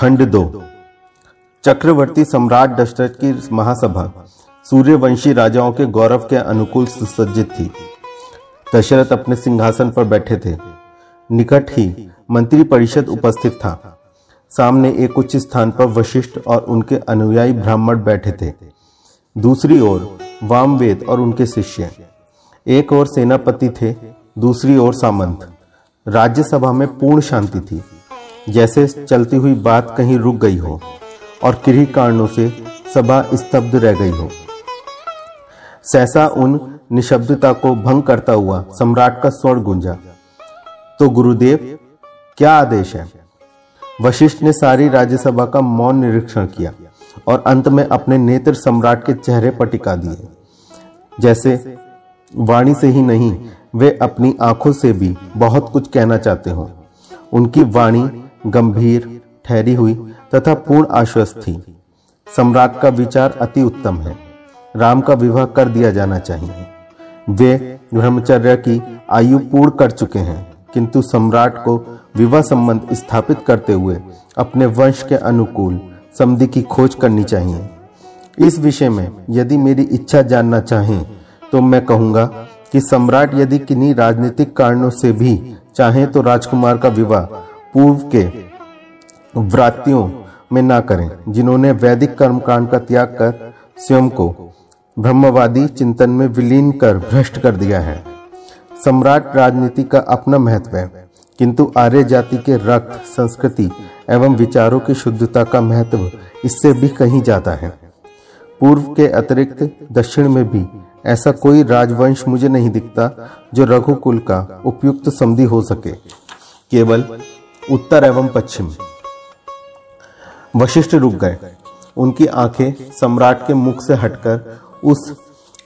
खंड दो। चक्रवर्ती सम्राट दशरथ की महासभा सूर्यवंशी राजाओं के गौरव के अनुकूल सुसज्जित थी। दशरथ अपने सिंहासन पर बैठे थे। निकट ही मंत्री परिषद उपस्थित था। सामने एक उच्च स्थान पर वशिष्ठ और उनके अनुयायी ब्राह्मण बैठे थे। दूसरी ओर वामवेद और उनके शिष्य। एक और सेनापति थे, दूसरी ओर सामंत। राज्यसभा में पूर्ण शांति थी। जैसे चलती हुई बात कहीं रुक गई हो और किन्हीं कारणों से सभा स्तब्ध रह गई हो। सहसा उन निशब्दता को भंग करता हुआ सम्राट का स्वर गुंजा तो गुरुदेव, क्या आदेश है? वशिष्ठ ने सारी राज्यसभा का मौन निरीक्षण किया और अंत में अपने नेत्र सम्राट के चेहरे पर टिका दिए। जैसे वाणी से ही नहीं, वे अपनी आँखों से भी बहुत कुछ कहना चाहते हो। उनकी वाणी गंभीर, ठहरी हुई तथा पूर्ण आश्वस्त थी। सम्राट का विचार अति उत्तम है। राम का विवाह कर दिया जाना चाहिए। वे ब्रह्मचर्य की आयु पूर्ण कर चुके हैं, किंतु सम्राट को विवाह संबंध स्थापित करते हुए अपने वंश के अनुकूल संधि की खोज करनी चाहिए। इस विषय में यदि मेरी इच्छा जानना चाहें तो मैं कहूँगा कि सम्राट यदि किन्हीं राजनीतिक कारणों से भी चाहे तो राजकुमार का विवाह पूर्व के व्रातियों में ना करें, जिन्होंने वैदिक कर्मकांड का त्याग कर स्वयं को ब्रह्मवादी चिंतन में विलीन कर भ्रष्ट कर दिया है। सम्राट राजनीति का अपना महत्व है, किंतु आर्य जाति के रक्त, संस्कृति एवं विचारों की शुद्धता का महत्व इससे भी कहीं जाता है। पूर्व के अतिरिक्त दक्षिण में भी ऐसा कोई राजवंश मुझे नहीं दिखता जो रघुकुल का उपयुक्त संधि हो सके। केवल उत्तर एवं पश्चिम। वशिष्ठ रुक गए। उनकी आँखें सम्राट के मुख से हटकर उस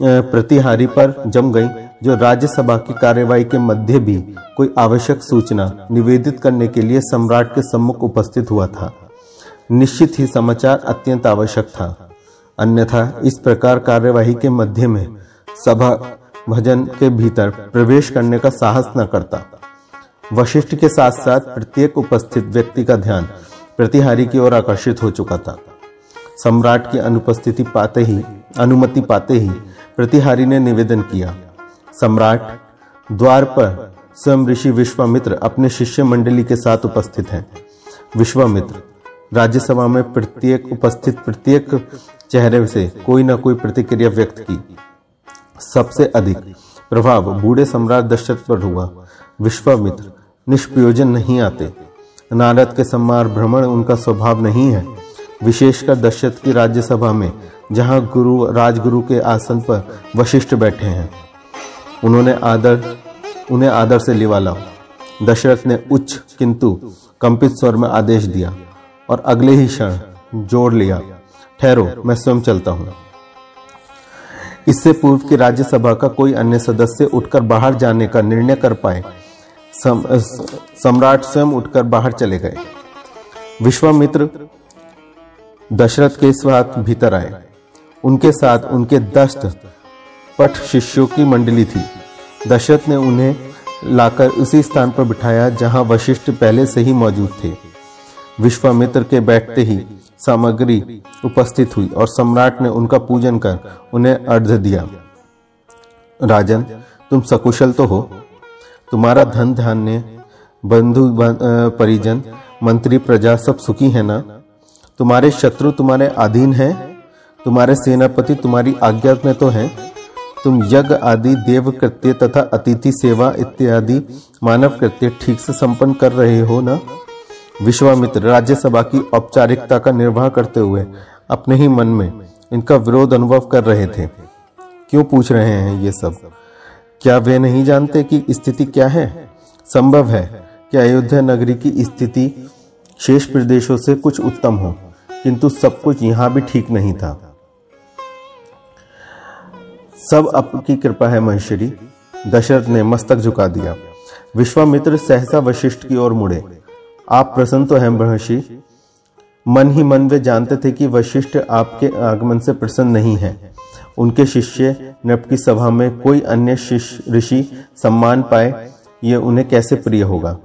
प्रतिहारी पर जम गईं, जो राज्यसभा की कार्यवाही के मध्य भी कोई आवश्यक सूचना निवेदित करने के लिए सम्राट के सम्मुख उपस्थित हुआ था। निश्चित ही समाचार अत्यंत आवश्यक था। अन्यथा इस प्रकार कार्यवाही के मध्य में सभा, भजन के भीतर प्रवेश करने का साहस न करता। वशिष्ठ के साथ साथ प्रत्येक उपस्थित व्यक्ति का ध्यान प्रतिहारी की ओर आकर्षित हो चुका था। सम्राट की अनुपस्थिति पाते ही, अनुमति पाते ही प्रतिहारी ने निवेदन किया, सम्राट, द्वार पर स्वयं ऋषि विश्वामित्र अपने शिष्य मंडली के साथ उपस्थित हैं। विश्वामित्र, राज्यसभा में प्रत्येक उपस्थित प्रत्येक चेहरे से कोई ना कोई प्रतिक्रिया व्यक्त की। सबसे अधिक प्रभाव बूढ़े सम्राट दशरथ पर हुआ। विश्वामित्र निष्प्रयोजन नहीं आते। नारद के सम्मार भ्रमण उनका स्वभाव नहीं है। विशेषकर दशरथ की राज्यसभा में, जहाँ गुरु, राजगुरु के आसन पर वशिष्ठ बैठे हैं। उन्होंने आदर, उन्हें आदर से लिवाला दशरथ ने उच्च, किंतु कंपित स्वर में आदेश दिया और अगले ही क्षण जोड़ लिया, ठहरो, मैं स्वयं चलता हूँ। इससे पूर्व की राज्यसभा का कोई अन्य सदस्य उठकर बाहर जाने का निर्णय कर पाए सम्राट स्वयं उठकर बाहर चले गए। विश्वामित्र दशरथ के साथ भीतर आए। उनके साथ उनके दस्त, पठ शिष्यों की मंडली थी। दशरथ ने उन्हें लाकर उसी स्थान पर बिठाया, जहाँ वशिष्ठ पहले से ही मौजूद थे। विश्वामित्र के बैठते ही सामग्री उपस्थित हुई और सम्राट ने उनका पूजन कर उन्हें अर्ध दिया। राजन, तुम सकुशल तो हो? तुम्हारा धन धान्य, बंधु परिजन, मंत्री, प्रजा सब सुखी है ना? तुम्हारे शत्रु तुम्हारे अधीन हैं, तुम्हारे सेनापति तुम्हारी आज्ञा में तो हैं। तुम यज्ञ आदि, देव कृत्य तथा अतिथि सेवा इत्यादि मानव कृत्य ठीक से संपन्न कर रहे हो ना? विश्वामित्र, राज्यसभा की औपचारिकता का निर्वाह करते हुए अपने ही मन में इनका विरोध अनुभव कर रहे थे। क्यों पूछ रहे हैं ये सब? क्या वे नहीं जानते कि स्थिति क्या है? संभव है कि अयोध्या नगरी की स्थिति शेष प्रदेशों से कुछ उत्तम हो, किंतु सब कुछ यहाँ भी ठीक नहीं था। सब आपकी कृपा है महेश्वरी दशरथ ने मस्तक झुका दिया। विश्वामित्र सहसा वशिष्ठ की ओर मुड़े। आप प्रसन्न तो हैं महर्षि। मन ही मन वे जानते थे कि वशिष्ठ आपके आगमन से प्रसन्न नहीं है। उनके शिष्य नृप की सभा में कोई अन्य शिष्य, ऋषि सम्मान पाए ये उन्हें कैसे प्रिय होगा?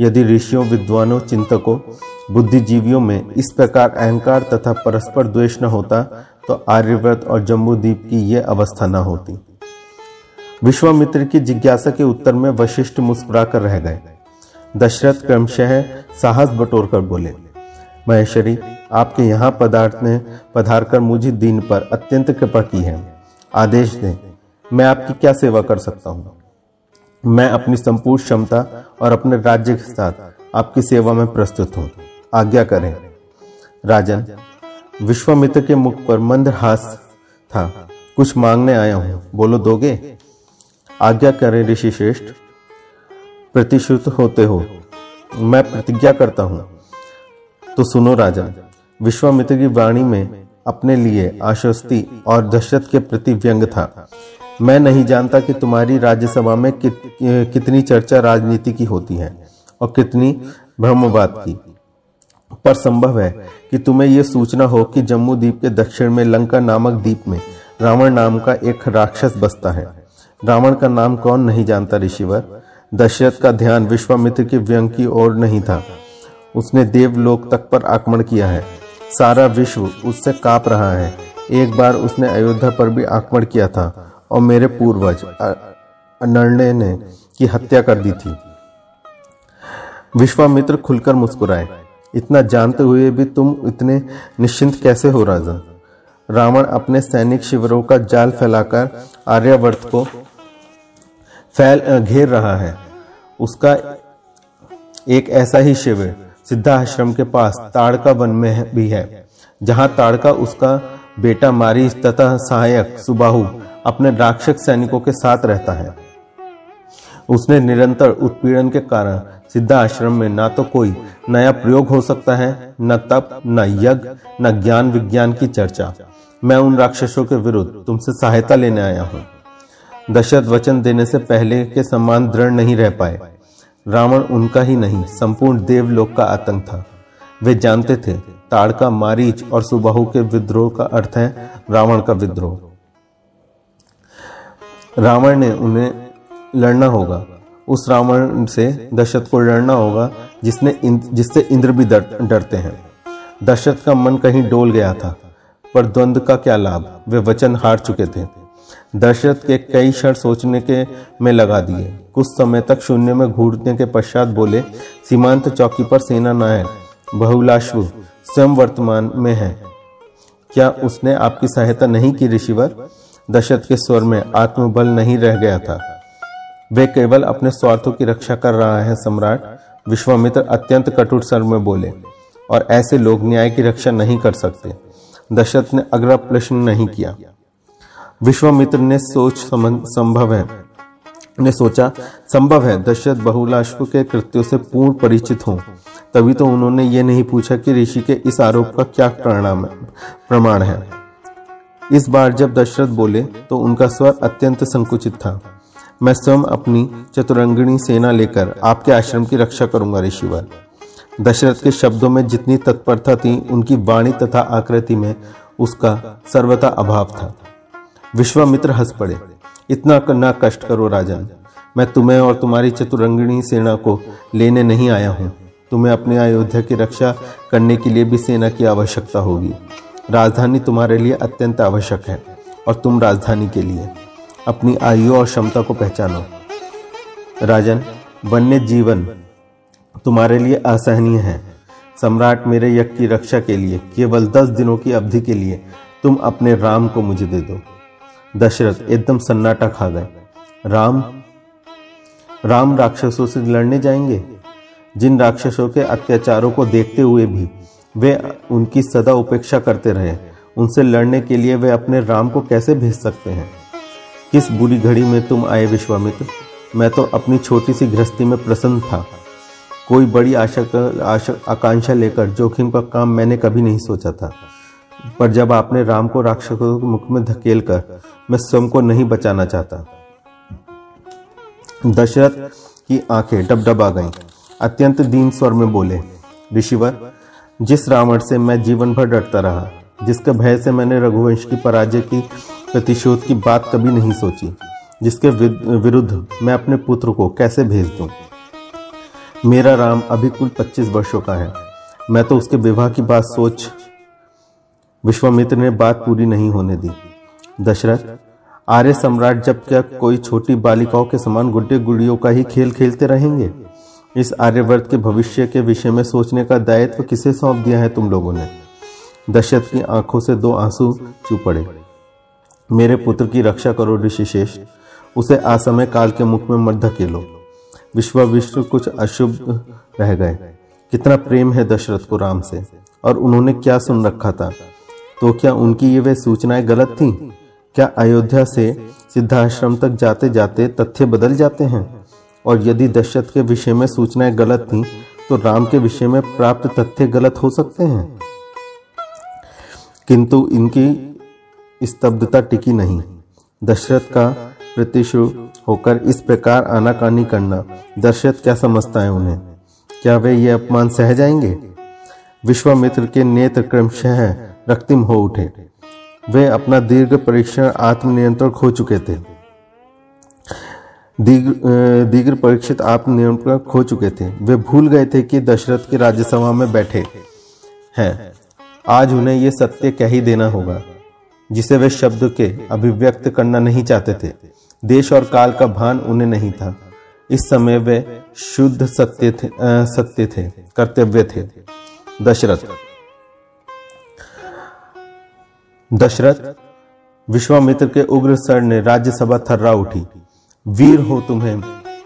यदि ऋषियों, विद्वानों, चिंतकों, बुद्धिजीवियों में इस प्रकार अहंकार तथा परस्पर द्वेष न होता तो आर्यव्रत और जम्बूद्वीप की यह अवस्था न होती। विश्वामित्र की जिज्ञासा के उत्तर में वशिष्ठ मुस्कुराकर रह गए। दशरथ क्रमशः साहस बटोर कर बोले महेश्वरी, आपके यहाँ पदार्थ ने पधार कर मुझे दीन पर अत्यंत कृपा की है। आदेश दें, मैं आपकी क्या सेवा कर सकता हूँ? मैं अपनी संपूर्ण क्षमता और अपने राज्य के साथ आपकी सेवा में प्रस्तुत हूँ। आज्ञा करें। राजन, विश्वामित्र के मुख पर मंद हास था। कुछ मांगने आया हूँ, बोलो दोगे? आज्ञा करें ऋषि श्रेष्ठ प्रतिश्रुत होते हो, मैं प्रतिज्ञा करता हूँ। तो सुनो राजा विश्वामित्र की वाणी में अपने लिए आश्वस्ति और दशरथ के प्रति व्यंग था। मैं नहीं जानता कि तुम्हारी राज्यसभा में कित, कितनी चर्चा राजनीति की होती है और कितनी ब्रह्मवाद की। पर संभव है कि तुम्हें यह सूचना हो कि जम्मू द्वीप के दक्षिण में लंका नामक द्वीप में रावण नाम का एक राक्षस बसता है। रावण का नाम कौन नहीं जानता ऋषिवर? दशरथ का ध्यान विश्वामित्र के व्यंग की ओर नहीं था। उसने देवलोक तक पर आक्रमण किया है। सारा विश्व उससे काप रहा है। एक बार उसने अयोध्या पर भी आक्रमण किया था और मेरे पूर्वज अनर्णय ने की हत्या कर दी थी। विश्वामित्र खुलकर मुस्कुराए। इतना जानते हुए भी तुम इतने निश्चिंत कैसे हो राजा? रावण अपने सैनिक शिविरों का जाल फैलाकर आर्यावर्त को फैल घेर रहा है। उसका एक ऐसा ही शिविर सिद्धाश्रम के पास ताड़का वन में भी है। जहाँ ताड़का उसका बेटा मारीच तथा सहायक सुबाहु अपने राक्षस सैनिकों के साथ रहता है। उसने निरंतर उत्पीड़न के कारण सिद्धा आश्रम में ना तो कोई नया प्रयोग हो सकता है, न तप, न यज्ञ, न ज्ञान विज्ञान की चर्चा। मैं उन राक्षसों के विरुद्ध तुमसे सहायता लेने आया हूँ। दशरथ वचन देने से पहले के समान दृढ़ नहीं रह पाए। रावण उनका ही नहीं संपूर्ण देवलोक का आतंक था। वे जानते थे ताड़का मारीच और सुबाहु के विद्रोह का अर्थ है रावण का विद्रोह। रावण ने उन्हें लड़ना होगा। उस रावण से दशरथ को लड़ना होगा जिसने जिससे इंद्र भी डर, डरते हैं। दशरथ का मन कहीं डोल गया था पर द्वंद्व का क्या लाभ? वे वचन हार चुके थे। दशरथ के कई क्षण सोचने के में लगा दिए। कुछ समय तक शून्य में घूरने के पश्चात बोले, सीमांत चौकी पर सेना नायक, बहुलाश्व स्वयं वर्तमान में है। क्या उसने आपकी सहायता नहीं की ऋषिवर? दशरथ के स्वर में आत्मबल नहीं रह गया था। वे केवल अपने स्वार्थों की रक्षा कर रहा है, सम्राट, विश्वामित्र अत्यंत कटुर स्वर में बोले, और ऐसे लोग न्याय की रक्षा नहीं कर सकते। दशरथ ने अगला प्रश्न नहीं किया। विश्वामित्र ने सोच संभव है ने सोचा, संभव है, दशरथ बहुलाश्व के कृत्यों से पूर्ण परिचित हों। तभी तो उन्होंने ये नहीं पूछा कि ऋषि के इस आरोप का क्या परिणाम प्रमाण है। इस बार जब दशरथ बोले तो उनका स्वर अत्यंत संकुचित था। मैं स्वयं अपनी चतुरंगिणी सेना लेकर आपके आश्रम की रक्षा करूँगा, ऋषिवर। दशरथ के शब्दों में जितनी तत्परता थी, उनकी वाणी तथा आकृति में उसका सर्वथा अभाव था। विश्वामित्र हंस पड़े। इतना ना कष्ट करो राजन मैं तुम्हें और तुम्हारी चतुरंगिणी सेना को लेने नहीं आया हूँ। तुम्हें अपने अयोध्या की रक्षा करने के लिए भी सेना की आवश्यकता होगी। राजधानी तुम्हारे लिए अत्यंत आवश्यक है, और तुम राजधानी के लिए। अपनी आयु और क्षमता को पहचानो। राजन, वन्य जीवन तुम्हारे लिए असहनीय है। सम्राट मेरे यज्ञ की रक्षा के लिए, केवल दस दिनों की अवधि के लिए तुम अपने राम को मुझे दे दो। दशरथ एकदम सन्नाटा खा गए। राम राम राक्षसों से लड़ने जाएँगे। जिन राक्षसों के अत्याचारों को देखते हुए भी वे उनकी सदा उपेक्षा करते रहे, उनसे लड़ने के लिए वे अपने राम को कैसे भेज सकते हैं? किस बुरी घड़ी में तुम आए विश्वामित्र? मैं तो अपनी छोटी सी गृहस्थी में प्रसन्न था। कोई बड़ी आशा आकांक्षा लेकर जोखिम का काम मैंने कभी नहीं सोचा था। पर जब आपने राम को राक्षसों के मुख में धकेल कर मैं स्वयं को नहीं बचाना चाहता, दशरथ की आँखें डबडबा गईं अत्यंत दीन स्वर में बोले, ऋषिवर, जिस रावण से मैं जीवन भर डरता रहा, जिसके भय से मैंने रघुवंश की पराजय की प्रतिशोध की बात कभी नहीं सोची, जिसके विरुद्ध मैं अपने पुत्र को कैसे भेज दूँ? मेरा राम अभी कुल 25 वर्षों का है मैं तो उसके विवाह की बात सोच विश्वामित्र ने बात पूरी नहीं होने दी। दशरथ, आर्य सम्राट जब क्या कोई छोटी बालिकाओं के समान गुड्डे गुड़ियों का ही खेल खेलते रहेंगे? इस आर्यवर्त के भविष्य के विषय में सोचने का दायित्व किसे सौंप दिया है तुम लोगों ने? दशरथ की आँखों से दो आँसू चू पड़े। मेरे पुत्र की रक्षा करो ऋषिशेष, उसे असमय काल के मुख में मत धकेलो। विश्व कुछ अशुभ रह गए। कितना प्रेम है दशरथ को राम से, और उन्होंने क्या सुन रखा था? तो क्या उनकी ये वे सूचनाएँ गलत थी? क्या अयोध्या से सिद्धाश्रम तक जाते जाते तथ्य बदल जाते हैं? और यदि दशरथ के विषय में सूचनाएँ गलत थी तो राम के विषय में प्राप्त तथ्य गलत हो सकते हैं। किंतु इनकी स्तब्धता टिकी नहीं। दशरथ का प्रतिशु होकर इस प्रकार आनाकानी करना, दशरथ क्या समझता है उन्हें? क्या वे ये अपमान सह जाएँगे? विश्वामित्र के नेत्र क्रमशः रक्तिम हो उठे। वे अपना दीर्घ परीक्षण आत्मनियंत्रण खो चुके थे। दीर्घ परीक्षित आत्मनियंत्रण खो चुके थे। वे भूल गए थे कि दशरथ के राज्यसभा में बैठे हैं। आज उन्हें यह सत्य कह ही देना होगा, जिसे वे शब्द के अभिव्यक्त करना नहीं चाहते थे। देश और काल का भान उन्हें नहीं था। इस समय वे शुद्ध सत्य थे सत्य थे, कर्तव्य थे। दशरथ दशरथ, विश्वामित्र के उग्र सर ने राज्यसभा थर्रा उठी। वीर हो तुम्हें,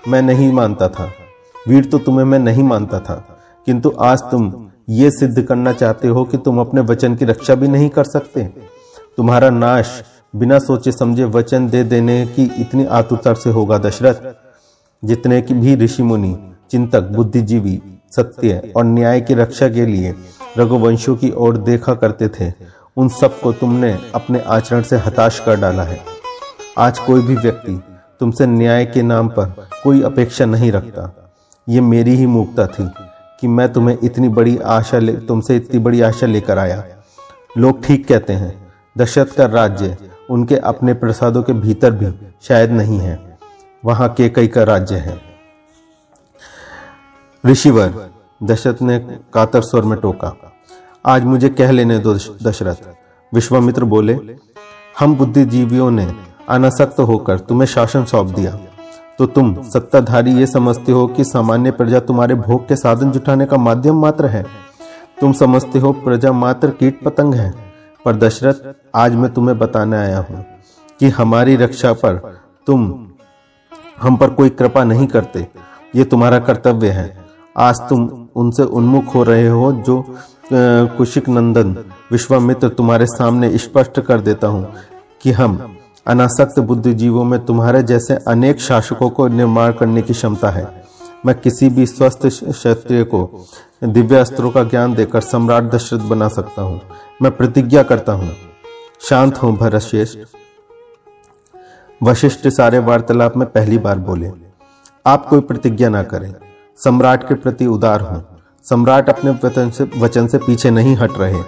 मैं नहीं मानता था। वीर तो तुम्हें मैं नहीं मानता था। किंतु आज तुम ये सिद्ध करना चाहते हो कि तुम अपने वचन की रक्षा भी नहीं कर सकते। तुम्हारा नाश बिना सोचे समझे वचन दे देने की इतनी आतुरता से होगा दशरथ, जितने की भी ऋषि मुनि, चिंतक, बुद्धिजीवी, सत्य और न्याय की रक्षा के लिए रघुवंशों की ओर देखा करते थे। उन सबको तुमने अपने आचरण से हताश कर डाला है। आज कोई भी व्यक्ति तुमसे न्याय के नाम पर कोई अपेक्षा नहीं रखता। ये मेरी ही मूर्खता थी कि मैं तुम्हें इतनी बड़ी आशा ले, तुमसे इतनी बड़ी आशा लेकर आया। लोग ठीक कहते हैं, दशरथ का राज्य उनके अपने प्रसादों के भीतर भी शायद नहीं है। वहाँ के कई का राज्य है। ऋषिवर, दशरथ ने कातर स्वर में टोका। आज मुझे कह लेने दो दशरथ। विश्वामित्र बोले, हम बुद्धिजीवियों ने अनासक्त होकर तुम्हें शासन सौंप दिया। तो तुम सत्ताधारी ये समझते हो कि सामान्य प्रजा तुम्हारे भोग के साधन जुटाने का माध्यम मात्र है। तुम समझते हो प्रजा मात्र कीट पतंग है। पर दशरथ, आज मैं तुम्हें बताने आया हूँ कि हमारी रक्षा पर तुम, हम पर कोई कृपा नहीं करते। ये तुम्हारा कर्तव्य है। आज तुम उनसे उन्मुख हो रहे हो जो कुशिक नंदन, विश्वामित्र तुम्हारे सामने स्पष्ट कर देता हूँ कि हम अनासक्त बुद्धिजीवों में तुम्हारे जैसे अनेक शासकों को निर्माण करने की क्षमता है। मैं किसी भी स्वस्थ क्षत्रिय को दिव्य अस्त्रों का ज्ञान देकर सम्राट दशरथ बना सकता हूँ। मैं प्रतिज्ञा करता हूँ। शांत हूँ भरतश्रेष्ठ वशिष्ठ सारे वार्तालाप में पहली बार बोले, आप कोई प्रतिज्ञा ना करें। सम्राट के प्रति उदार हों। सम्राट अपने वचन से वचन से पीछे नहीं हट रहे।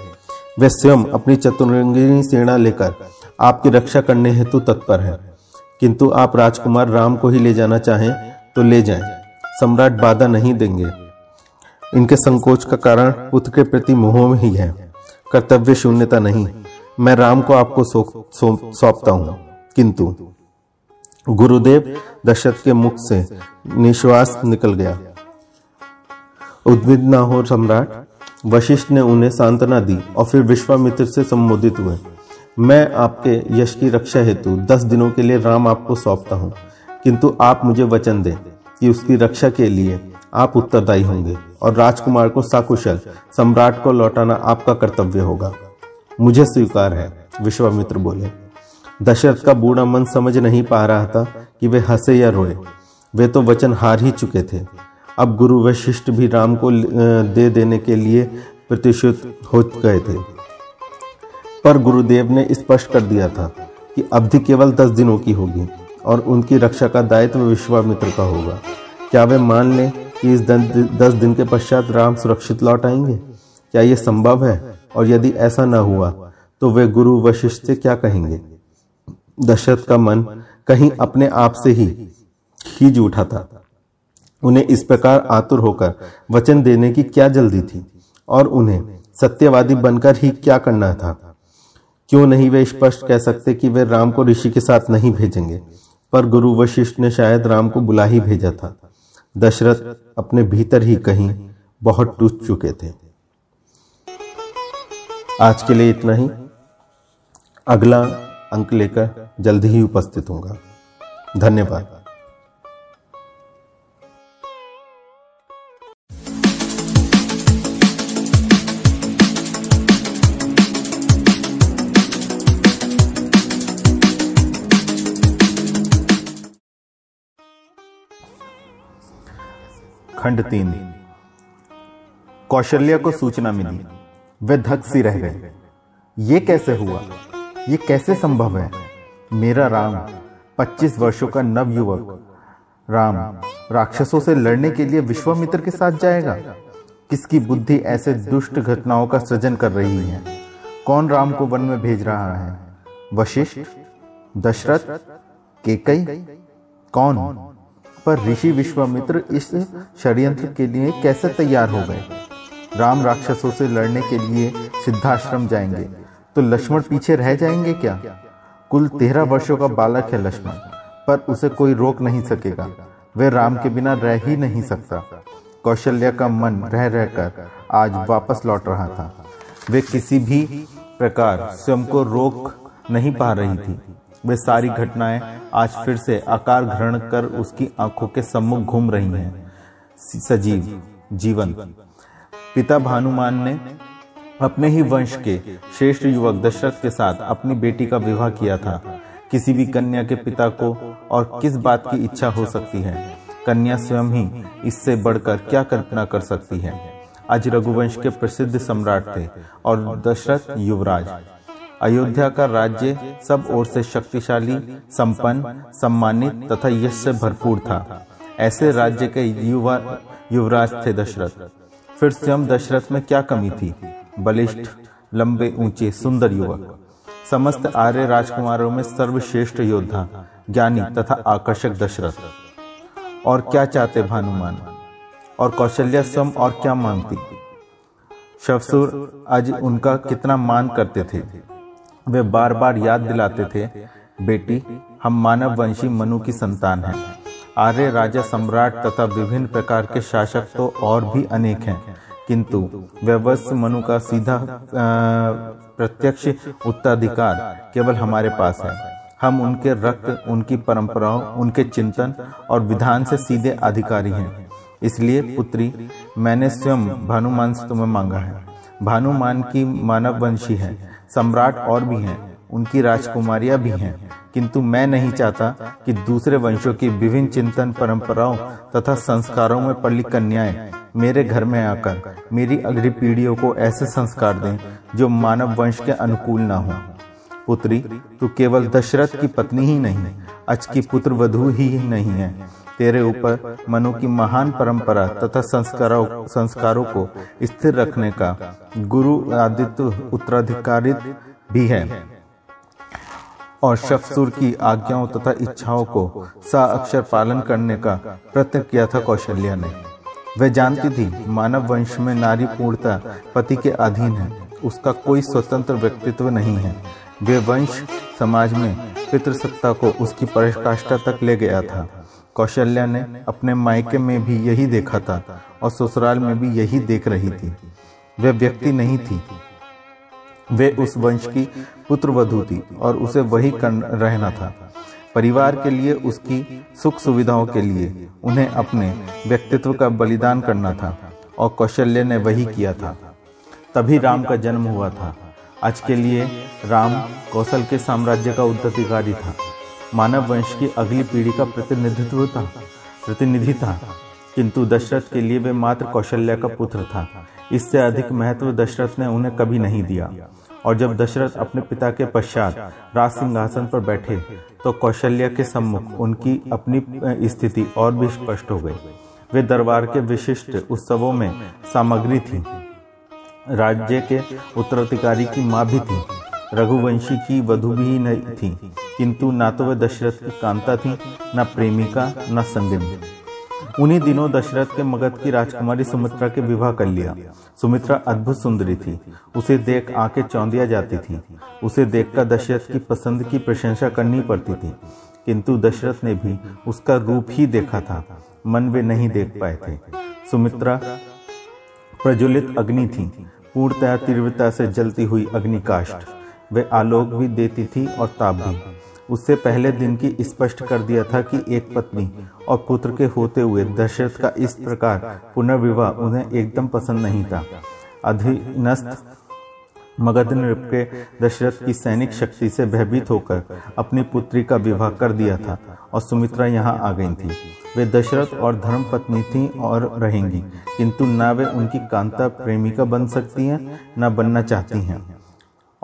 वे स्वयं अपनी चतुरंगिनी सेना लेकर आपकी रक्षा करने हेतु तत्पर है। किंतु आप राजकुमार राम को ही ले जाना चाहें तो ले जाएँ। सम्राट बाधा नहीं देंगे। इनके संकोच का कारण पुत्र के प्रति मोह ही है। कर्तव्य शून्यता नहीं। मैं राम को आपको सौंपता हूँ। किंतु गुरुदेव दशरथ के मुख से निश्वास निकल गया। उद्विद न हो सम्राट। वशिष्ठ ने उन्हें सांत्वना दी और फिर विश्वामित्र से संबोधित हुए। मैं आपके यश की रक्षा हेतु दस दिनों के लिए राम आपको सौंपता हूँ। किंतु आप मुझे वचन दें कि उसकी रक्षा के लिए आप उत्तरदायी होंगे और राजकुमार को साकुशल, सम्राट को लौटाना आपका कर्तव्य होगा। मुझे स्वीकार है, विश्वामित्र बोले। दशरथ का बूढ़ा मन समझ नहीं पा रहा था कि वे हंसे या रोए। वे तो वचन हार ही चुके थे। अब गुरु वशिष्ठ भी राम को दे देने के लिए प्रतिशुद्ध हो गए थे। पर गुरुदेव ने स्पष्ट कर दिया था कि अवधि केवल दस दिनों की होगी और उनकी रक्षा का दायित्व विश्वामित्र का होगा। क्या वे मान लें कि इस दस दिन के पश्चात राम सुरक्षित लौट आएँगे? क्या यह संभव है? और यदि ऐसा न हुआ तो वे गुरु वशिष्ठ से क्या कहेंगे? दशरथ का मन कहीं अपने आप से ही खींच उठा था। उन्हें इस प्रकार आतुर होकर वचन देने की क्या जल्दी थी? और उन्हें सत्यवादी बनकर ही क्या करना था? क्यों नहीं वे स्पष्ट कह सकते कि वे राम को ऋषि के साथ नहीं भेजेंगे? पर गुरु वशिष्ठ ने शायद राम को बुला ही भेजा था। दशरथ अपने भीतर ही कहीं बहुत टूट चुके थे। आज के लिए इतना ही। अगला अंक लेकर जल्दी ही उपस्थित होगा धन्यवाद। खंड तीन। कौशल्या को सूचना मिली। वे धक सी रह गए। ये कैसे हुआ? ये कैसे संभव है? मेरा राम 25 वर्षों का नव युवक। राम, राक्षसों से लड़ने के लिए विश्वामित्र के साथ जाएगा? किसकी बुद्धि ऐसे दुष्ट घटनाओं का सृजन कर रही है? कौन राम को वन में भेज रहा है? वशिष्ठ, दशरथ, केकई? कौन? पर ऋषि विश्वामित्र इस षड्यंत्र के लिए कैसे तैयार हो गए? राम राक्षसों से लड़ने के लिए सिद्धाश्रम जाएँगे। तो लक्ष्मण पीछे रह जाएँगे क्या? कुल तेरह वर्षों का बालक है लक्ष्मण, पर उसे कोई रोक नहीं सकेगा। वह राम के बिना रह ही नहीं सकता। कौशल्या का मन रह रहकर आज वापस लौट रहा था। वे किसी भी प्रकार स्वयं को रोक नहीं पा रही थी। वे सारी घटनाएँ आज फिर से आकार ग्रहण कर उसकी आँखों के सम्मुख घूम रही हैं। सजीव जीवन पिता भानुमान ने अपने ही वंश के श्रेष्ठ युवक दशरथ के साथ अपनी बेटी का विवाह किया था। किसी भी कन्या के पिता को और किस बात की इच्छा हो सकती है? कन्या स्वयं ही इससे बढ़कर क्या कल्पना कर सकती है? आज रघुवंश के प्रसिद्ध सम्राट थे और दशरथ युवराज। अयोध्या का राज्य सब ओर से शक्तिशाली, संपन्न, सम्मानित तथा यश से भरपूर था। ऐसे राज्य के युवा, युवराज थे दशरथ। फिर स्वयं दशरथ में क्या कमी थी? बलिष्ठ, लंबे, ऊँचे, सुंदर युवक। समस्त आर्य राजकुमारों में सर्वश्रेष्ठ योद्धा, ज्ञानी तथा आकर्षक दशरथ। और क्या चाहते भानुमान? और कौशल्या स्वयं और क्या मांगती? शवसुर आज उनका कितना मान करते थे? वे बार बार याद दिलाते थे, बेटी, हम मानव वंशी मनु की संतान हैं। आर्य, राजा, सम्राट तथा विभिन्न प्रकार के शासक तो और भी अनेक हैं। किंतु व्यवस्थ मनु का सीधा प्रत्यक्ष उत्तराधिकार केवल हमारे पास है। हम उनके रक्त, उनकी परंपराओं, उनके चिंतन और विधान से सीधे अधिकारी हैं। इसलिए, पुत्री, मैंने स्वयं भानुमान से तुम्हें मांगा है। भानुमान की मानव वंशी है। सम्राट और भी हैं, उनकी राजकुमारियाँ भी हैं। किंतु मैं नहीं चाहता कि दूसरे वंशों की विभिन्न चिंतन परंपराओं तथा संस्कारों में पड़ी कन्याएँ मेरे घर में आकर मेरी अगली पीढ़ियों को ऐसे संस्कार दें जो मानव वंश के अनुकूल न हो। पुत्री, तू केवल दशरथ की पत्नी ही नहीं अच की पुत्र वधु ही नहीं है। तेरे ऊपर मनु की महान परंपरा तथा संस्कारों संस्कारों को स्थिर रखने का गुरु आदित्य उत्तराधिकारित भी है। और शफसुर की आज्ञाओं तथा इच्छाओं को सा अक्षर पालन करने का प्रयत्न किया था कौशल्या ने। वह जानती थी, मानव वंश में नारी पूर्णता पति के अधीन है, उसका कोई स्वतंत्र व्यक्तित्व नहीं है। वे वंश समाज में पितृसत्ता को उसकी पराकाष्ठा तक ले गया था। कौशल्या ने अपने मायके में भी यही देखा था और ससुराल में भी यही देख रही थी। वह व्यक्ति नहीं थी। वे उस वंश की पुत्र वधु थी और उसे वही कर रहना था। परिवार के लिए उसकी सुख सुविधाओं के लिए उन्हें अपने व्यक्तित्व का बलिदान करना था और कौशल्य ने वही किया था। तभी राम का जन्म हुआ था। आज के लिए राम कौशल के साम्राज्य का उत्तराधिकारी था। मानव वंश की अगली पीढ़ी का प्रतिनिधित्व था, प्रतिनिधि था। किंतु दशरथ के लिए वे मात्र कौशल्या का पुत्र था। इससे अधिक महत्व दशरथ ने उन्हें कभी नहीं दिया। और जब दशरथ अपने पिता के पश्चात राज सिंहासन पर बैठे तो कौशल्या के सम्मुख उनकी अपनी स्थिति और भी स्पष्ट हो गई। वे दरबार के विशिष्ट उत्सवों में सामग्री थी। राज्य के उत्तराधिकारी की माँ भी थी। रघुवंशी की वधु भी नहीं थी, किंतु ना तो वे दशरथ की कांता थी, न प्रेमिका, न संगिनी उन्हीं दिनों दशरथ के मगध की राजकुमारी सुमित्रा के विवाह कर लिया। सुमित्रा अद्भुत सुंदरी थी। उसे देख आँखें चौंधिया जाती थी। उसे देखकर दशरथ की पसंद की प्रशंसा करनी पड़ती थी। किंतु दशरथ ने भी उसका रूप ही देखा था। मन वे नहीं देख पाए थे। सुमित्रा प्रज्वलित अग्नि थी। पूर्णतया तीव्रता से जलती हुई अग्निकाष्ठ। वे आलोक भी देती थी और ताप भी। उससे पहले दिन की स्पष्ट कर दिया था कि एक पत्नी और पुत्र के होते हुए दशरथ का इस प्रकार पुनर्विवाह उन्हें एकदम पसंद नहीं था। अधीनस्थ मगध नृप के दशरथ की सैनिक शक्ति से भयभीत होकर अपनी पुत्री का विवाह कर दिया था और सुमित्रा यहाँ आ गई थी। वे दशरथ और धर्म पत्नी थी और रहेंगी, किंतु न वे उनकी कांता प्रेमिका बन सकती हैं, न बनना चाहती हैं।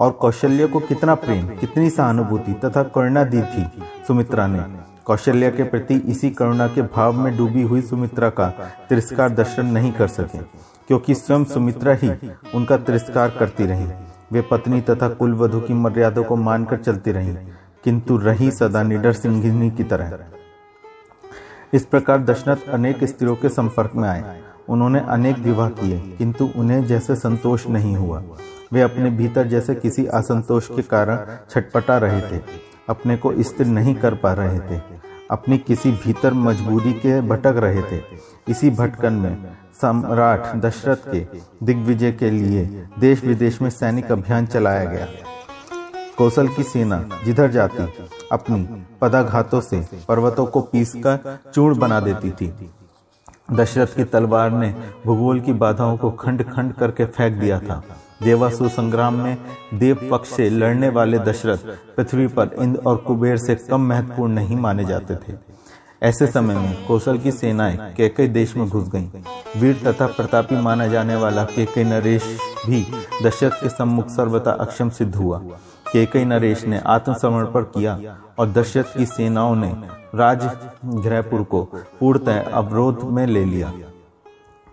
और कौशल्य को कितना प्रेम, कितनी सहानुभूति तथा करुणा दी थी, सुमित्रा ने। कौशल्य के प्रति इसी करुणा के भाव में डूबी हुई सुमित्रा का तिरस्कार दर्शन नहीं कर सके, क्योंकि स्वयं सुमित्रा ही उनका तिरस्कार करती रही। वे पत्नी तथा कुलवधु की मर्यादा को मानकर चलती रही, किंतु रही सदा निडर सिंहिनी की तरह। इस प्रकार दशरथ अनेक स्त्रियों के संपर्क में आए। उन्होंने अनेक विवाह किए, किंतु उन्हें जैसे संतोष नहीं हुआ। वे अपने भीतर जैसे किसी असंतोष के कारण छटपटा रहे थे। अपने को स्थिर नहीं कर पा रहे थे। अपनी किसी भीतर मजबूरी के भटक रहे थे। इसी भटकन में सम्राट दशरथ के दिग्विजय के लिए देश विदेश में सैनिक अभियान चलाया गया। कौशल की सेना जिधर जाती, अपनी पदाघातों से पर्वतों को पीसकर चूर्ण बना देती थी। दशरथ की तलवार ने भूगोल की बाधाओं को खंड खंड करके फेंक दिया था। देवासुर संग्राम में देव पक्ष से लड़ने वाले दशरथ पृथ्वी पर इंद्र और कुबेर से कम महत्वपूर्ण नहीं माने जाते थे। ऐसे समय में कौशल की सेनाएँ केकई देश में घुस गईं। वीर तथा प्रतापी माना जाने वाला केकई नरेश भी दशरथ के सम्मुख सर्वथा अक्षम सिद्ध हुआ। केकई नरेश ने आत्मसमर्पण किया और दशरथ की सेनाओं ने राज ग्रहपुर को पूर्णतः अवरोध में ले लिया।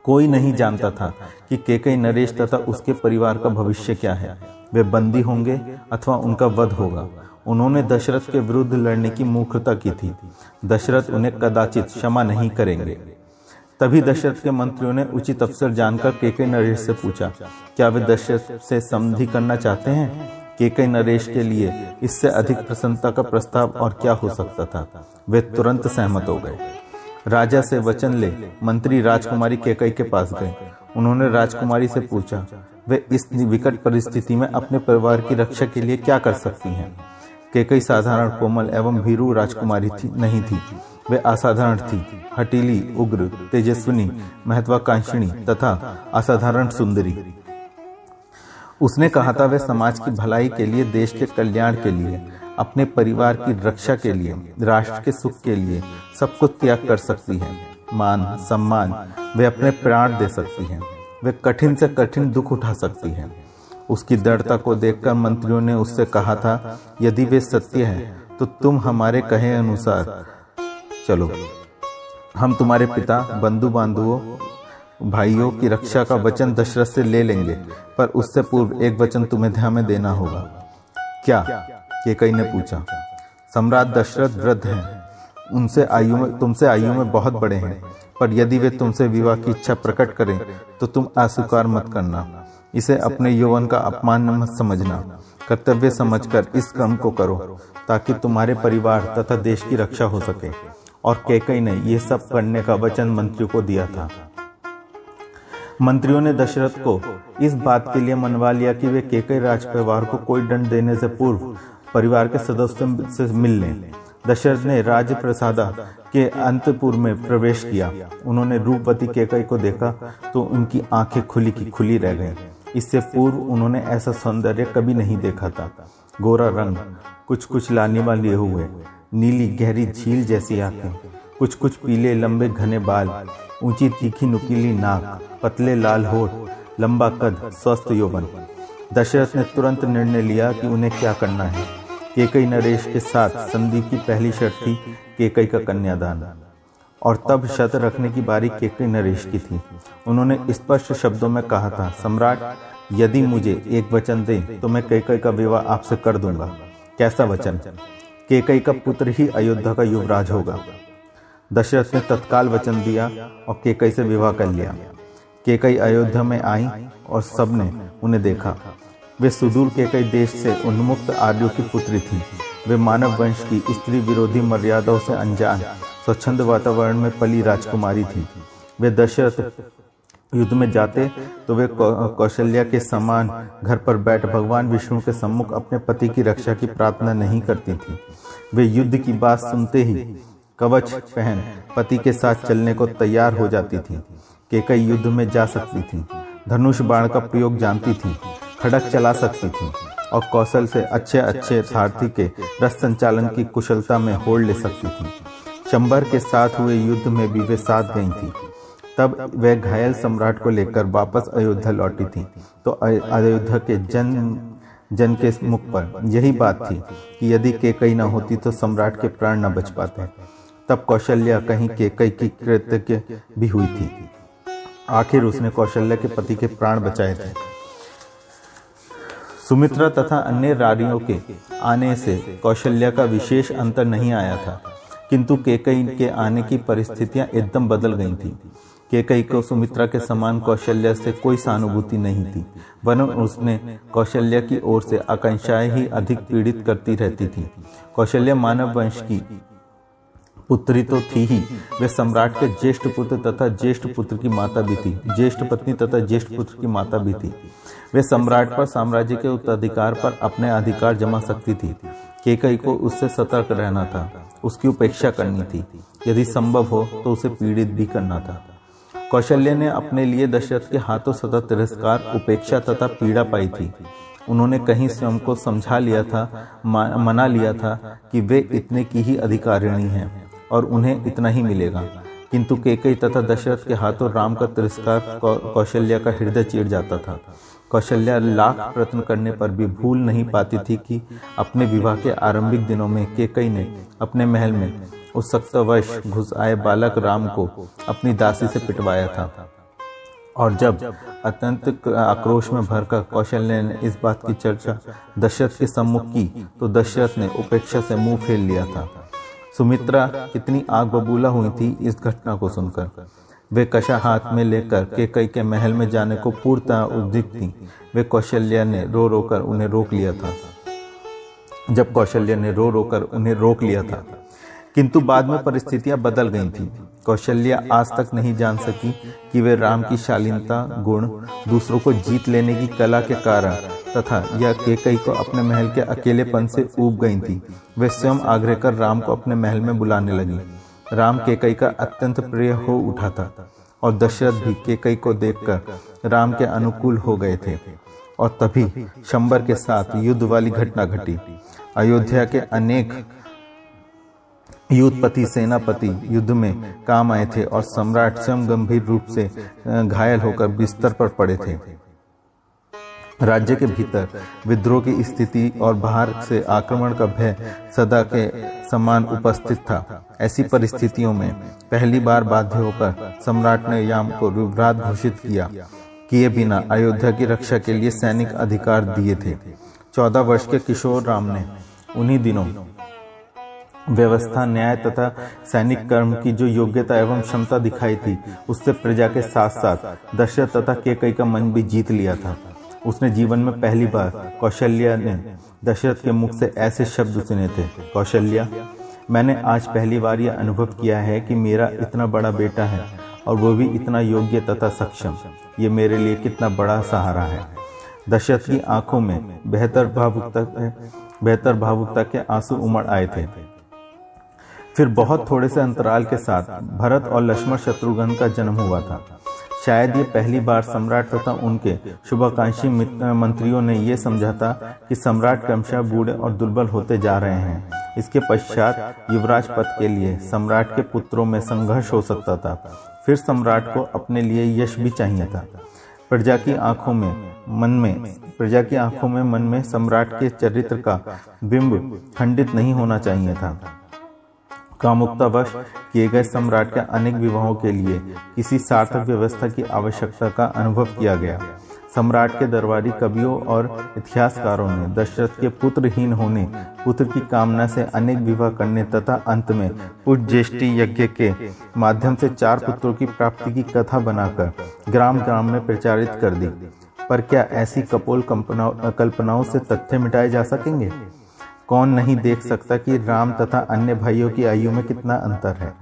कोई नहीं जानता था कि केकई नरेश तथा उसके परिवार का भविष्य क्या है। वे बंदी होंगे अथवा उनका वध होगा। उन्होंने दशरथ के विरुद्ध लड़ने की मूर्खता की थी। दशरथ उन्हें कदाचित क्षमा नहीं करेंगे। तभी दशरथ के मंत्रियों ने उचित अवसर जानकर केके नरेश से पूछा, क्या वे दशरथ से संधि करना चाहते हैं? केके नरेश के लिए इससे अधिक प्रसन्नता का प्रस्ताव और क्या हो सकता था? वे तुरंत सहमत हो गए। राजा से वचन ले, मंत्री राजकुमारी केकई के पास गए। उन्होंने राजकुमारी से पूछा, वे इस विकट परिस्थिति में अपने परिवार की रक्षा के लिए क्या कर सकती हैं? केकई साधारण, कोमल एवं भीरू राजकुमारी थी, नहीं थी। वे असाधारण थी, हटीली, उग्र, तेजस्विनी, महत्वाकांक्षिणी तथा असाधारण सुंदरी। उसने कहा था वे समाज की भलाई के लिए देश के कल्याण के लिए अपने परिवार की रक्षा के लिए राष्ट्र के सुख के लिए सब कुछ त्याग कर सकती है। मान सम्मान वे अपने प्राण दे सकती हैं। वे कठिन से कठिन दुख उठा सकती हैं। उसकी दृढ़ता को देखकर मंत्रियों ने उससे कहा था यदि वे सत्य है तो तुम हमारे कहे अनुसार चलो। हम तुम्हारे पिता बंधु बांधुओं भाइयों की रक्षा का वचन दशरथ से ले लेंगे, पर उससे पूर्व एक वचन तुम्हें ध्यान में देना होगा। क्या? केकई ने पूछा। सम्राट दशरथ वृद्ध हैं। उनसे आयु में तुमसे आयु में बहुत बड़े हैं, पर यदि वे तुमसे विवाह की इच्छा प्रकट करें तो तुम अस्वीकार मत करना। इसे अपने यौवन का अपमान मत समझना। कर्तव्य समझकर इस क्रम को करो, ताकि तुम्हारे परिवार तथा देश की रक्षा हो सके। और केकई ने यह सब करने का वचन मंत्रियों को दिया था। मंत्रियों ने दशरथ को इस बात के लिए मनवा लिया कि वे केकई राज परिवार को कोई दंड देने से पूर्व परिवार के सदस्यों से मिल लें दशरथ ने राज प्रसादा के अंतपुर में प्रवेश किया। उन्होंने रूपवती केकई को देखा तो उनकी आँखें खुली की खुली रह गईं। इससे पूर्व उन्होंने ऐसा सौंदर्य कभी नहीं देखा था। गोरा रंग कुछ कुछ लालिमा लिए हुए, नीली गहरी झील जैसी आँखें कुछ कुछ पीले लंबे घने बाल, ऊँची तीखी नुकीली नाक, पतले लाल होठ, लंबा कद, स्वस्थ यौवन। दशरथ ने तुरंत निर्णय लिया कि उन्हें क्या करना है। केकई नरेश के साथ संधि की पहली शर्त थी केकई का कन्यादान। और तब शर्त रखने की बारी केकई नरेश की थी। उन्होंने स्पष्ट शब्दों में कहा था, सम्राट, यदि मुझे एक वचन दे तो मैं केकई का विवाह आपसे कर दूँगा। कैसा वचन? केकई का पुत्र ही अयोध्या का युवराज होगा। दशरथ ने तत्काल वचन दिया और केकई से विवाह कर लिया। केकई अयोध्या में आई और सबने उन्हें देखा। वे सुदूर केकई देश से उन्मुक्त आर्यों की पुत्री थी। वे मानव वंश की स्त्री विरोधी मर्यादाओं से अनजान, स्वच्छंद वातावरण में पली राजकुमारी थी। वे दशरथ युद्ध में जाते तो वे कौशल्या के समान घर पर बैठ भगवान विष्णु के सम्मुख अपने पति की रक्षा की प्रार्थना नहीं करती थी। वे युद्ध की बात सुनते ही कवच पहन पति के साथ चलने को तैयार हो जाती थी के कई युद्ध में जा सकती थी, धनुष बाण का प्रयोग जानती थी, खड़क चला सकती थी, और कौशल से अच्छे अच्छे सारथी के रथ संचालन की कुशलता में होड़ ले सकती थी। चंबर के साथ हुए युद्ध में भी वे साथ गई थी। तब वह घायल सम्राट को लेकर वापस अयोध्या लौटी थी। तो अयोध्या के जन जन के मुख पर यही बात थी कि यदि केकई न होती तो सम्राट के प्राण न बच पाते। तब कौशल्या कहीं केकई की कृतज्ञ भी हुई थी। आखिर उसने कौशल्या के पति के प्राण बचाए थे। सुमित्रा तथा अन्य रारियों के आने से कौशल्या का विशेष अंतर नहीं आया था, किंतु केकई के आने की परिस्थितियाँ एकदम बदल गई थी। केकई को सुमित्रा के समान कौशल्या से कोई सहानुभूति नहीं थी वन उसने कौशल्या की ओर से आकांक्षाएँ ही अधिक पीड़ित करती रहती थी। कौशल्या मानव वंश की पुत्री तो थी ही। वे सम्राट के ज्येष्ठ पुत्र तथा ज्येष्ठ पुत्र की माता भी थी। ज्येष्ठ पत्नी तथा ज्येष्ठ पुत्र की माता भी थी। वे सम्राट पर साम्राज्य के उत्तराधिकार पर अपने अधिकार जमा सकती थी। केकई को उससे सतर्क रहना था। उसकी उपेक्षा करनी थी। यदि संभव हो तो उसे पीड़ित भी करना था। कौशल्य ने अपने लिए दशरथ के हाथों सतत तिरस्कार, उपेक्षा तथा पीड़ा पाई थी। उन्होंने कहीं स्वयं को समझा लिया था मना लिया था कि वे इतने की ही अधिकारिणी हैं। और उन्हें इतना ही मिलेगा। किंतु केकई तथा दशरथ के हाथों राम का तिरस्कार कौशल्या का हृदय चीर जाता था। कौशल्या लाख प्रयत्न करने पर भी भूल नहीं पाती थी कि अपने विवाह के आरंभिक दिनों में केकई ने अपने महल में उस सख्तवश घुस आए बालक राम को अपनी दासी से पिटवाया था। और जब अत्यंत आक्रोश में भरकर कौशल्य ने इस बात की चर्चा दशरथ के सम्मुख की तो दशरथ ने उपेक्षा से मुँह फेर लिया था। सुमित्रा कितनी आग बबूला हुई थी इस घटना को सुनकर। वे कशा हाथ में लेकर केकई के महल में जाने को पूर्णतः उद्दित थी। वे कौशल्या ने रो रो कर उन्हें रोक लिया था। जब कौशल्या ने रो रो कर उन्हें रोक लिया था, किंतु बाद में परिस्थितियाँ बदल गई थी। कौशल्या आज तक नहीं जान सकी कि वे राम की शालीनता, गुण, दूसरों को जीत लेने की कला के कारण तथा यह केकई को अपने महल के अकेलेपन से ऊब गई थी, वे स्वयं आग्रह कर राम को अपने महल में बुलाने लगी। राम केकई का अत्यंत प्रिय हो उठा था और दशरथ भी केकई को देखकर राम के अनुकूल हो गए थे और तभी शंबर के साथ युद्ध वाली घटना घटी। अयोध्या के अनेक युद्धपति, सेनापति युद्ध में काम आए थे और सम्राट स्वयं गंभीर रूप से घायल होकर बिस्तर पर पड़े थे। राज्य के भीतर विद्रोह की स्थिति और बाहर से आक्रमण का भय सदा के समान उपस्थित था। ऐसी परिस्थितियों में पहली बार बाध्य होकर सम्राट ने याम को युवराज घोषित किया, किए बिना अयोध्या की रक्षा के लिए सैनिक अधिकार दिए थे। चौदह वर्ष के किशोर राम ने उन्हीं दिनों व्यवस्था, न्याय तथा सैनिक कर्म की जो योग्यता एवं क्षमता दिखाई थी, उससे प्रजा के साथ साथ दशरथ तथा केकई का मन भी जीत लिया था। उसने जीवन में पहली बार कौशल्या ने दशरथ के मुख से ऐसे शब्द सुने थे, कौशल्या, मैंने आज पहली बार यह अनुभव किया है कि मेरा इतना बड़ा बेटा है और वो भी इतना योग्य तथा सक्षम। ये मेरे लिए कितना बड़ा सहारा है। दशरथ की आँखों में बेहतर भावुकता बेहतर भावुकता के आँसू उमड़ आए थे। फिर बहुत थोड़े से अंतराल के साथ भरत और लक्ष्मण शत्रुघ्न का जन्म हुआ था। शायद ये पहली बार सम्राट तथा उनके शुभाकांक्षी मंत्रियों ने यह समझा था कि सम्राट क्रमशः बूढ़े और दुर्बल होते जा रहे हैं। इसके पश्चात युवराज पद के लिए सम्राट के पुत्रों में संघर्ष हो सकता था। फिर सम्राट को अपने लिए यश भी चाहिए था। प्रजा की आँखों में मन में प्रजा की आँखों में मन में सम्राट के चरित्र का बिंब खंडित नहीं होना चाहिए था कामुकतावश किए गए सम्राट के अनेक विवाहों के लिए किसी सार्थक व्यवस्था की आवश्यकता का अनुभव किया गया। सम्राट के दरबारी कवियों और इतिहासकारों ने दशरथ के पुत्रहीन होने, पुत्र की कामना से अनेक विवाह करने तथा अंत में ज्येष्ठी यज्ञ के माध्यम से चार पुत्रों की प्राप्ति की कथा बनाकर ग्राम ग्राम में प्रचारित कर दी। पर क्या ऐसी कपोल कल्पनाओं से तथ्य मिटाए जा सकेंगे? कौन नहीं देख सकता कि राम तथा अन्य भाइयों की आयु में कितना अंतर है।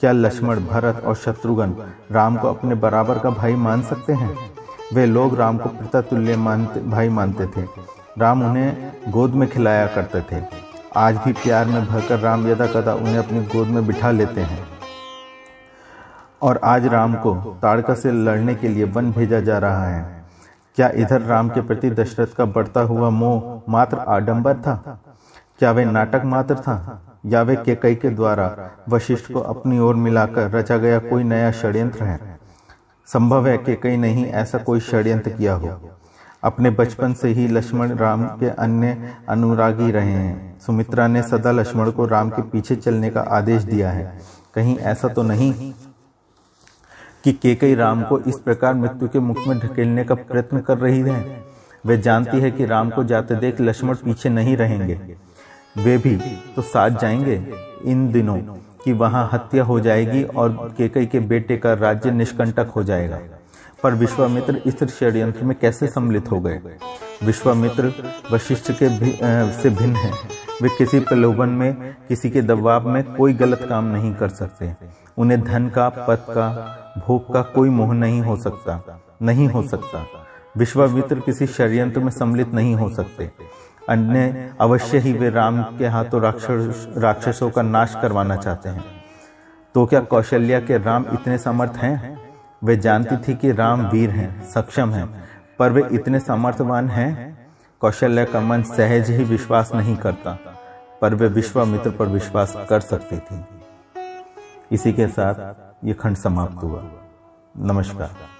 क्या लक्ष्मण, भरत और शत्रुघ्न राम को अपने बराबर का भाई मान सकते हैं? वे लोग राम को पिता तुल्य मानते, भाई मानते थे। राम उन्हें गोद में खिलाया करते थे। आज भी प्यार में भरकर राम यदा कदा उन्हें अपनी गोद में बिठा लेते हैं। और आज राम को ताड़का से लड़ने के लिए वन भेजा जा रहा है। क्या इधर राम के प्रति दशरथ का बढ़ता हुआ मोह मात्र आडंबर था? क्या वे नाटक मात्र था? या वे केकई के द्वारा वशिष्ठ को अपनी ओर मिलाकर रचा गया कोई नया षड्यंत्र है। संभव है कि कहीं नहीं ऐसा कोई षड्यंत्र किया हो। अपने बचपन से ही लक्ष्मण राम के अन्य अनुरागी रहे हैं। सुमित्रा ने सदा लक्ष्मण को राम के पीछे चलने का आदेश दिया है। कहीं ऐसा तो नहीं कि केकई राम को इस प्रकार मृत्यु के मुख में ढकेलने का प्रयत्न कर रही है। वे जानती है कि राम को जाते देख लक्ष्मण पीछे नहीं रहेंगे। वे भी तो साथ जाएँगे इन दिनों कि वहाँ हत्या हो जाएगी और केकई के बेटे का राज्य निष्कंटक हो जाएगा। पर विश्वामित्र इस षड्यंत्र में कैसे सम्मिलित हो गए? विश्वामित्र वशिष्ठ के भी, से भिन्न है। वे किसी प्रलोभन में किसी के दबाव में कोई गलत काम नहीं कर सकते। उन्हें धन का पद का भोग का कोई मोह नहीं हो सकता नहीं हो सकता। विश्वामित्र किसी षड्यंत्र में सम्मिलित नहीं हो सकते। अन्य अवश्य ही वे राम के हाथों राक्षस, राक्षसों का नाश करवाना चाहते हैं। तो क्या कौशल्या के राम इतने समर्थ हैं? वे जानती थी कि राम वीर हैं, सक्षम हैं, पर वे इतने समर्थवान हैं। कौशल्या का मन सहज ही विश्वास नहीं करता, पर वे विश्वामित्र पर विश्वास कर सकती थी। इसी के साथ ये खंड समाप्त हुआ। नमस्कार।